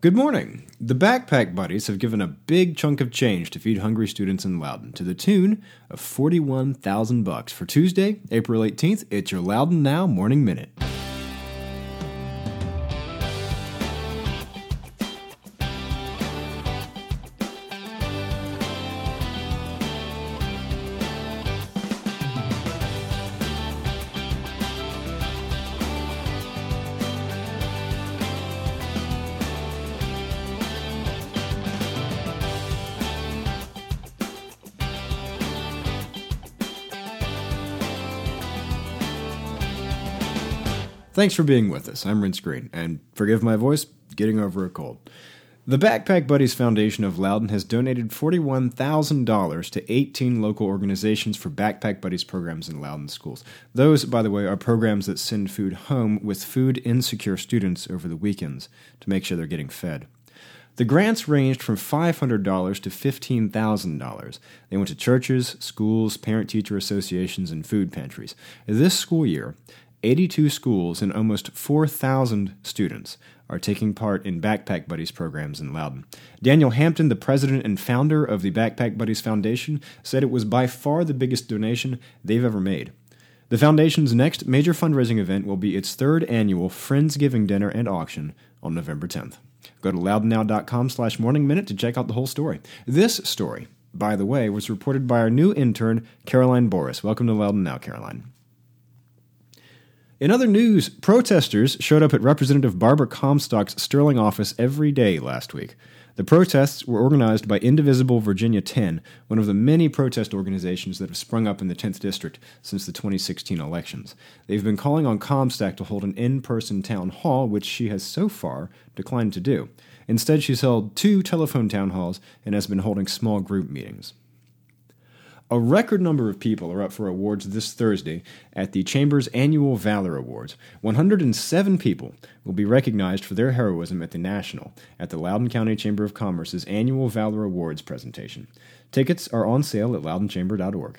Good morning. The Backpack Buddies have given a big chunk of change to feed hungry students in Loudoun to the tune of 41,000 bucks. For Tuesday, April 18th, it's your Loudoun Now Morning Minute. Thanks for being with us. I'm Renss Greene, and forgive my voice, getting over a cold. The Backpack Buddies Foundation of Loudoun has donated $41,000 to 18 local organizations for Backpack Buddies programs in Loudoun schools. Those, by the way, are programs that send food home with food insecure students over the weekends to make sure they're getting fed. The grants ranged from $500 to $15,000. They went to churches, schools, parent teacher associations, and food pantries. This school year, 82 schools and almost 4,000 students are taking part in Backpack Buddies programs in Loudoun. Daniel Hampton, the president and founder of the Backpack Buddies Foundation, said it was by far the biggest donation they've ever made. The foundation's next major fundraising event will be its third annual Friendsgiving dinner and auction on November 10th. Go to loudounnow.com slash morning minute to check out the whole story. This story, by the way, was reported by our new intern, Caroline Boris. Welcome to Loudoun Now, Caroline. In other news, protesters showed up at Representative Barbara Comstock's Sterling office every day last week. The protests were organized by Indivisible Virginia 10, one of the many protest organizations that have sprung up in the 10th District since the 2016 elections. They've been calling on Comstock to hold an in person town hall, which she has so far declined to do. Instead, she's held two telephone town halls and has been holding small group meetings. A record number of people are up for awards this Thursday at the Chamber's annual Valor Awards. 107 people will be recognized for their heroism at the National at the Loudoun County Chamber of Commerce's annual Valor Awards presentation. Tickets are on sale at loudounchamber.org.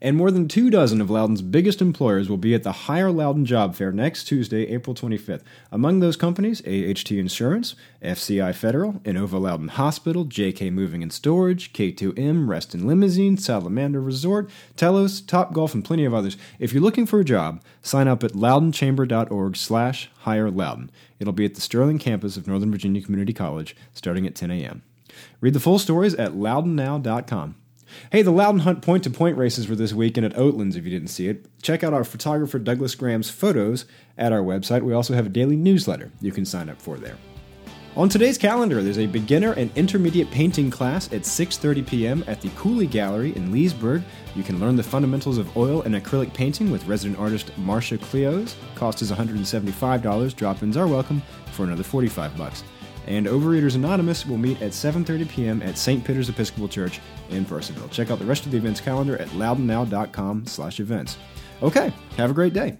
And more than two dozen of Loudoun's biggest employers will be at the Hire Loudoun Job Fair next Tuesday, April 25th. Among those companies, AHT Insurance, FCI Federal, Inova Loudoun Hospital, JK Moving and Storage, K2M, Reston Limousine, Salamander Resort, Telos, Top Golf, and plenty of others. If you're looking for a job, sign up at loudounchamber.org slash hire Loudoun. It'll be at the Sterling campus of Northern Virginia Community College starting at 10 a.m. Read the full stories at loudounnow.com. Hey, the Loudoun Hunt point to point races were this weekend at Oatlands if you didn't see it. Check out our photographer Douglas Graham's photos at our website. We also have a daily newsletter you can sign up for there. On today's calendar, there's a beginner and intermediate painting class at 6:30 p.m. at the Cooley Gallery in Leesburg. You can learn the fundamentals of oil and acrylic painting with resident artist Marcia Cleos. Cost is $175. Drop-ins are welcome for another 45 bucks and Overeaters Anonymous will meet at 7:30 p.m. at St. Peter's Episcopal Church in Purcellville. Check out the rest of the events calendar at loudounnow.com/events. Okay, have a great day.